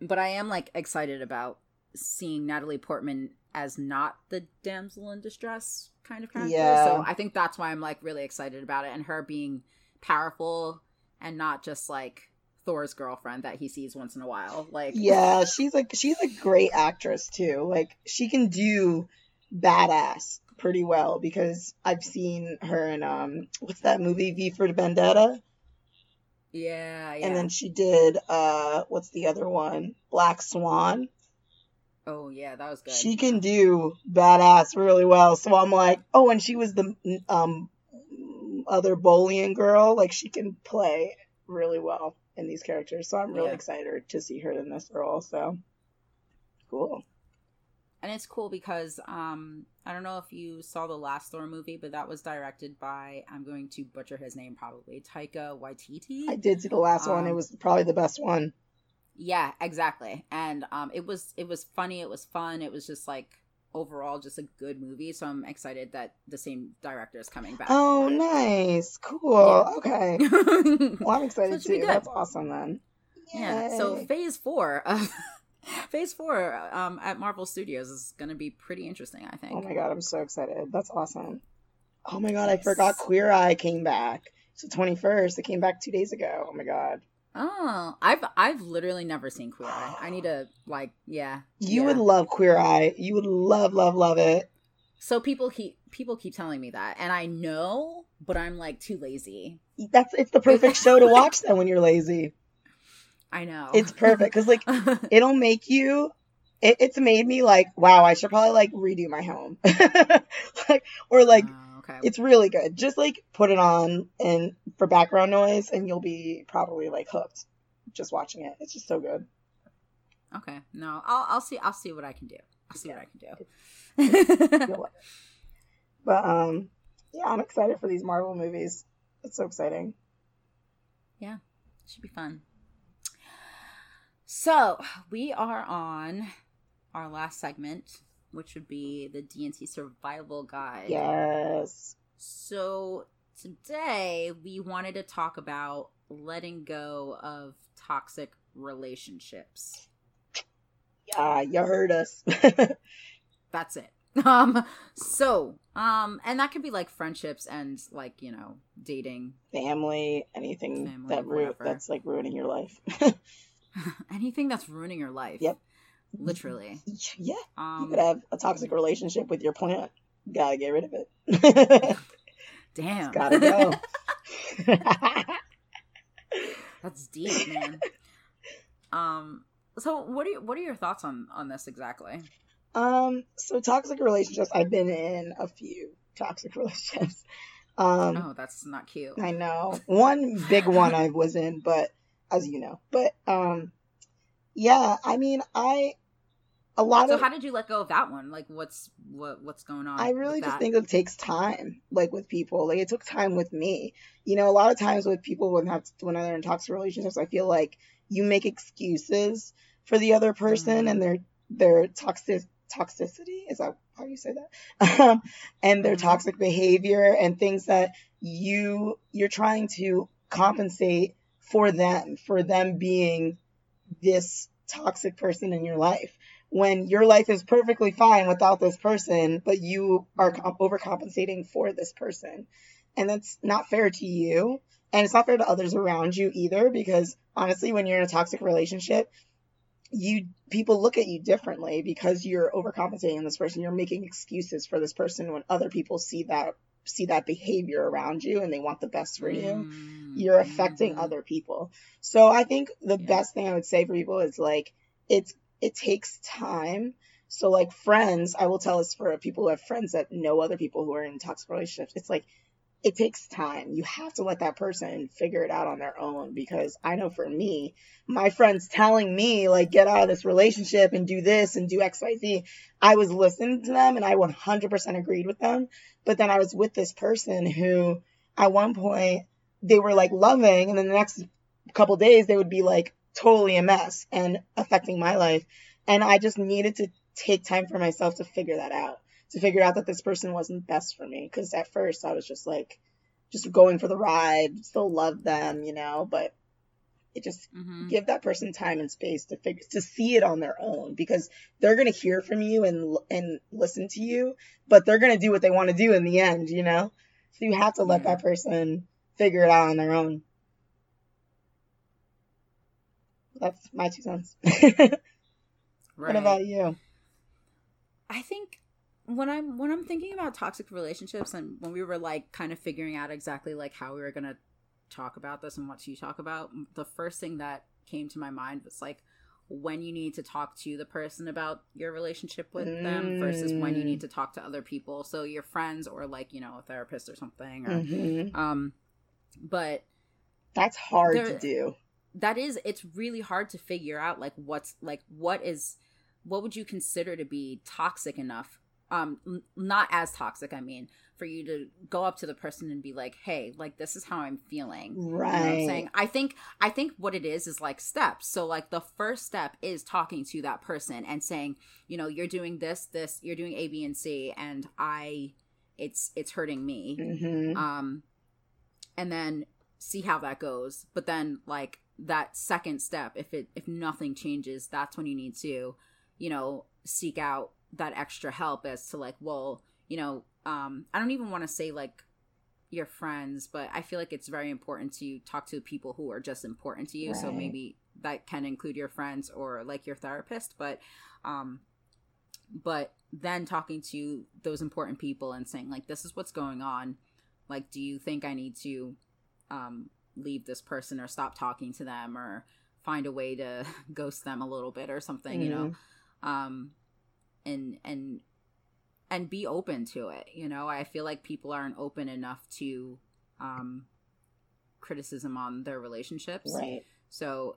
But I am like excited about seeing Natalie Portman as not the damsel in distress kind of character. Yeah. So I think that's why I'm like really excited about it and her being powerful and not just like Thor's girlfriend that he sees once in a while. Like Yeah, she's like she's a great actress too. Like she can do badass pretty well because I've seen her in um what's that movie V for Vendetta? yeah, yeah. And then she did uh what's the other one? Black Swan. oh yeah, that was good. She can do badass really well. So I'm like, oh, and she was the um other Boleyn girl. Like she can play really well in these characters. So I'm really Yeah. excited to see her in this role. So cool. and it's cool because um I don't know if you saw the last Thor movie, but that was directed by I'm going to butcher his name probably Taika Waititi. I did see the last one. It Um, was probably the best one. Yeah, exactly. And um it was it was funny, it was fun, it was just like overall just a good movie. So I'm excited that the same director is coming back. Oh, nice. Cool. Yeah. Okay. Well, I'm excited So too. That's awesome then. Yeah. So phase four of phase four um at Marvel Studios is gonna be pretty interesting, I think. Oh my god, I'm so excited. That's awesome. Oh my god, I forgot Queer Eye came back. It's the 21st. It came back two days ago. Oh my god. Oh, I've I've literally never seen Queer Eye. I need to like yeah. You yeah. would love Queer Eye. You would love, love, love it. So people keep people keep telling me that, and I know, but I'm like too lazy. That's it's the perfect show to watch then when you're lazy. I know It's perfect because like it'll make you. It, it's made me like, wow, I should probably like redo my home, like or like Oh, it's really good. Just like put it on and for background noise, and you'll be probably like hooked just watching it. It's just so good. Okay. No, I'll I'll see I'll see what I can do. I'll see what I can do. But um, yeah, I'm excited for these Marvel movies. It's so exciting. Yeah, should be fun. So we are on our last segment, which would be the DNC survival guide. Yes. So today we wanted to talk about letting go of toxic relationships. Yeah, you heard us. That's it. Um so um and that could be like friendships and like, you know, dating. Family, anything Family, that ru- whatever. that's like ruining your life. Anything that's ruining your life. Yep. Literally. yeah, you Um could have a toxic relationship with your plant. Gotta get rid of it. damn. Gotta go. That's deep, man. um so what are you, what are your thoughts on on this exactly? um, so toxic relationships. I've been in a few toxic relationships. Um, oh, that's not cute. I know. One big one I was in, but as you know. But um yeah, I mean I a lot So of how did you let go of that one? Like what's what what's going on? I really just that? think it takes time, like with people. Like it took time with me. You know, a lot of times with people when have when they're in toxic relationships, I feel like you make excuses for the other person Mhm. and they're their toxic toxicity is that how you say that and their Mm-hmm. toxic behavior and things that you you're trying to compensate for them for them being this toxic person in your life when your life is perfectly fine without this person but you are com- overcompensating for this person. And that's not fair to you and it's not fair to others around you either because honestly when you're in a toxic relationship you people look at you differently because you're overcompensating this person. You're making excuses for this person when other people see that see that behavior around you and they want the best for you. Mm, you're affecting mhm. other people. So i think the Yeah. best thing i would say for people is like it's it takes time so like friends i will tell this for people who have friends that know other people who are in toxic relationships it's like it takes time. You have to let that person figure it out on their own because I know for me, my friends telling me like get out of this relationship and do this and do XYZ, I was listening to them and I 100% agreed with them. But then I was with this person who at one point they were like loving and then the next couple days they would be like totally a mess and affecting my life. And I just needed to take time for myself to figure that out to figure out that this person wasn't best for me because at first I was just like just going for the ride, still love them, you know, but it just Mhm. give that person time and space to figure to see it on their own because they're going to hear from you and and listen to you, but they're going to do what they want to do in the end, you know? So you have to let Yeah. that person figure it out on their own. That's my two cents. what about you? I think when I'm when I'm thinking about toxic relationships and when we were like kind of figuring out exactly like how we were gonna talk about this and what to talk about, the first thing that came to my mind was like when you need to talk to the person about your relationship with them versus when you Mm. need to talk to other people. So your friends or like, you know, a therapist or something or hmm um but That's hard to do. That is it's really hard to figure out like what's like what is what would you consider to be toxic enough? Um not as toxic i mean for you to go up to the person and be like hey like this is how i'm feeling. You know i'm saying? I think i think what it is is like steps. So like the first step is talking to that person and saying you know you're doing this this you're doing a b and c and i it's it's hurting me. Hmm um and then see how that goes. But then like that second step if it if nothing changes that's when you need to you know seek out that extra help as to like well you know um i don't even want to say like your friends but i feel like it's very important to talk to people who are just important to you. So maybe that can include your friends or like your therapist but um but then talking to those important people and saying like this is what's going on. Like do you think i need to um leave this person or stop talking to them or find a way to ghost them a little bit or something you know um and and and be open to it you know i feel like people aren't open enough to um criticism on their relationships Right. so,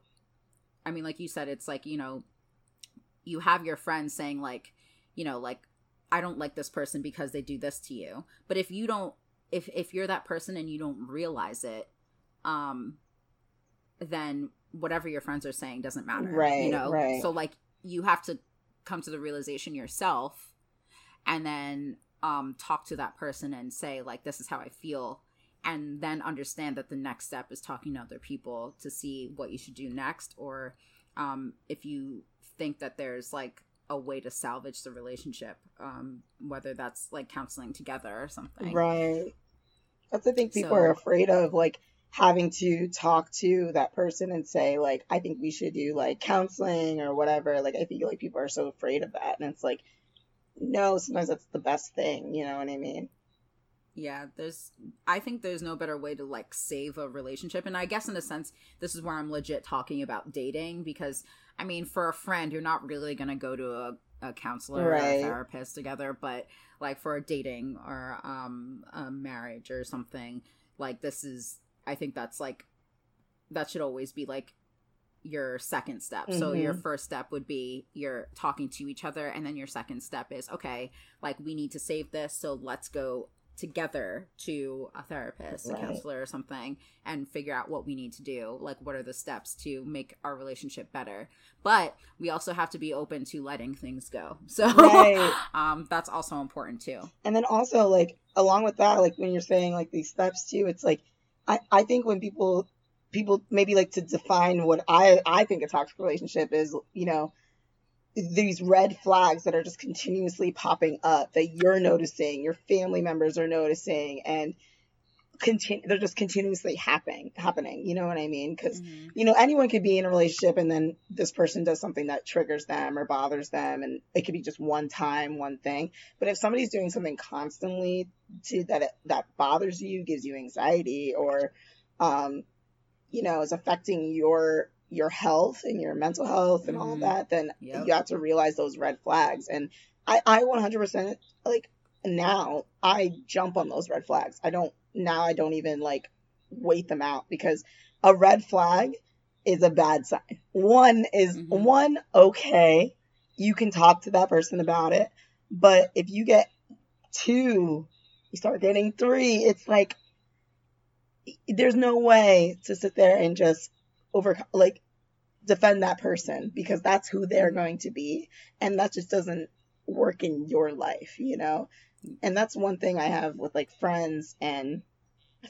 I mean, like you said, it's like, you know, you have your friends saying, like, you know, like, I don't like this person because they do this to you. But if you don't, if, if you're that person and you don't realize it, um, then whatever your friends are saying doesn't matter. Right, You know? right. So, like, you have to come to the realization yourself and then um talk to that person and say like this is how i feel and then understand that the next step is talking to other people to see what you should do next or um if you think that there's like a way to salvage the relationship um whether that's like counseling together or something Right. That's the thing people So- are afraid of, like having to talk to that person and say, like, I think we should do like counseling or whatever. Like, I feel like people are so afraid of that. And it's like, no, sometimes that's the best thing. You know what I mean? yeah there's i think there's no better way to like save a relationship and i guess in a sense this is where i'm legit talking about dating because i mean for a friend you're not really gonna go to a, a counselor or a therapist together but like for a dating or um a marriage or something like this is i think that's like that should always be like your second step. So your first step would be you're talking to each other and then your second step is okay, like we need to save this, so let's go together to a therapist, Right. a counselor, or something, and figure out what we need to do. Like, what are the steps to make our relationship better? But we also have to be open to letting things go. So, Right. um, that's also important too. And then also like along with that, like when you're saying like these steps too, it's like I, think when people people maybe like to define what I I think a toxic relationship is, you know, these red flags that are just continuously popping up that you're noticing, your family members are noticing, and continue they're just continuously happening happening. You know what I mean? Because Mhm. you know anyone could be in a relationship and then this person does something that triggers them or bothers them and it could be just one time one thing but if somebody's doing something constantly to that that bothers you gives you anxiety or um you know is affecting your your health and your mental health and all Mhm. that then Yep. you have to realize those red flags and i i 100% like now i jump on those red flags i don't now i don't even like wait them out because a red flag is a bad sign one is Mhm. one okay you can talk to that person about it but if you get two you start getting three it's like there's no way to sit there and just over like defend that person because that's who they're going to be and that just doesn't work in your life you know and that's one thing i have with like friends and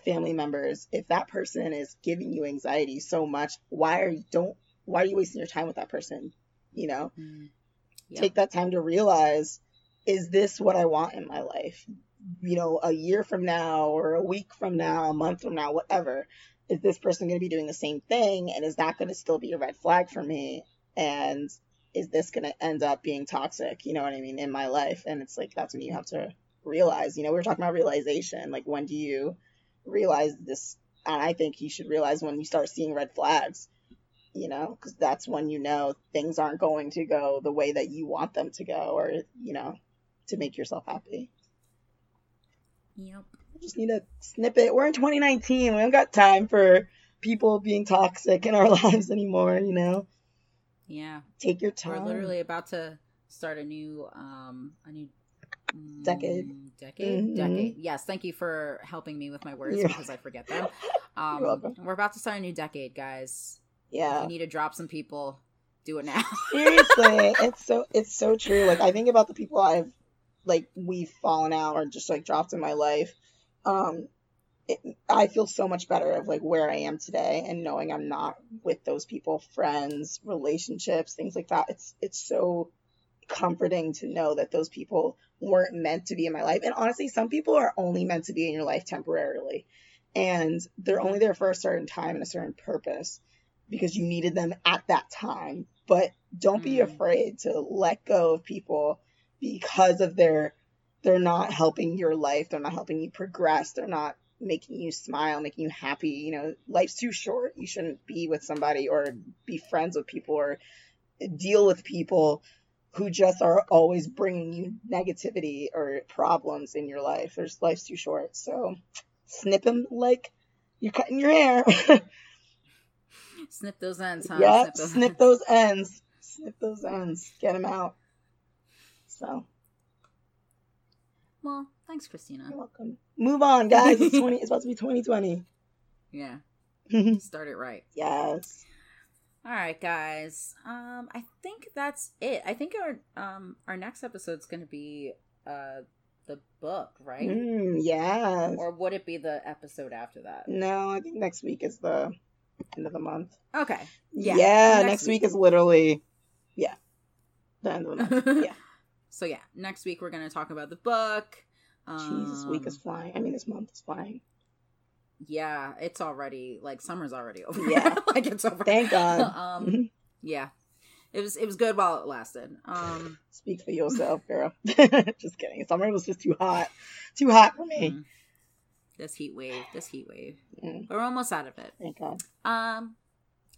family members if that person is giving you anxiety so much why are you don't why are you wasting your time with that person you know Mm. Yep. take that time to realize is this what I want in my life? You know, a year from now or a week from now, a month from now, whatever. Is this person going to be doing the same thing? And is that going to still be a red flag for me? And is this going to end up being toxic? You know what I mean? In my life. And it's like, that's when you have to realize, you know, we were talking about realization. Like, when do you realize this? And I think you should realize when you start seeing red flags you know, because that's when you know things aren't going to go the way that you want them to go, or you know, to make yourself happy. Yep. You just need to snip it. We're in 2019. We don't got time for people being toxic in our lives anymore. You know, Yeah. take your time. We're literally about to start a new um a new mm, Decade. Decade. Mhm. Decade. Yes, thank you for helping me with my words because I forget them. Um we're about to start a new decade, guys. Yeah, you need to drop some people, do it now. seriously, it's so it's so true. Like I think about the people I've like we've fallen out or just like dropped in my life. Um, it, I feel so much better of like where I am today and knowing I'm not with those people, friends, relationships, things like that. It's it's so comforting to know that those people weren't meant to be in my life. And honestly, some people are only meant to be in your life temporarily. And they're only there for a certain time and a certain purpose because you needed them at that time. But don't be Mm. afraid to let go of people because of their they're not helping your life, they're not helping you progress, they're not making you smile, making you happy. You know, life's too short. You shouldn't be with somebody or be friends with people or deal with people who just are always bringing you negativity or problems in your life. There's life's too short. So snip them like you're cutting your hair. Snip those ends, huh? yeah, Snip those snip ends. those ends. Snip those ends. Get them out. So Well, thanks, Christina. you're welcome. Move on, guys. It's twenty. It's about to be 2020. Yeah, yes. start it right. Yes. All right, guys. Um, I think that's it. I think our um our next episode's gonna be uh the book, right? Mm, yes. Or would it be the episode after that? No, I think next week is the end of the month. Okay. Yeah, Yeah, next, next week. week. is literally, yeah, the end of the month. Yeah, So yeah, next week we're gonna talk about the book. Jeez, this week is Um, flying. I mean, this month is flying. Yeah, it's already like summer's already over. Yeah. like it's over. Thank God. um, yeah, it was it was good while it lasted. Um, Speak for yourself, girl. just kidding. Summer was just too hot, too hot for me. mm, this heat wave, this heat wave. Mm, we're almost out of it. thank God. Um,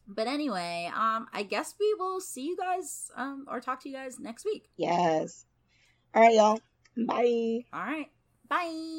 but anyway, um, I guess we will see you guys, um, or talk to you guys next week. Yes. All right, y'all. Bye. All right, bye.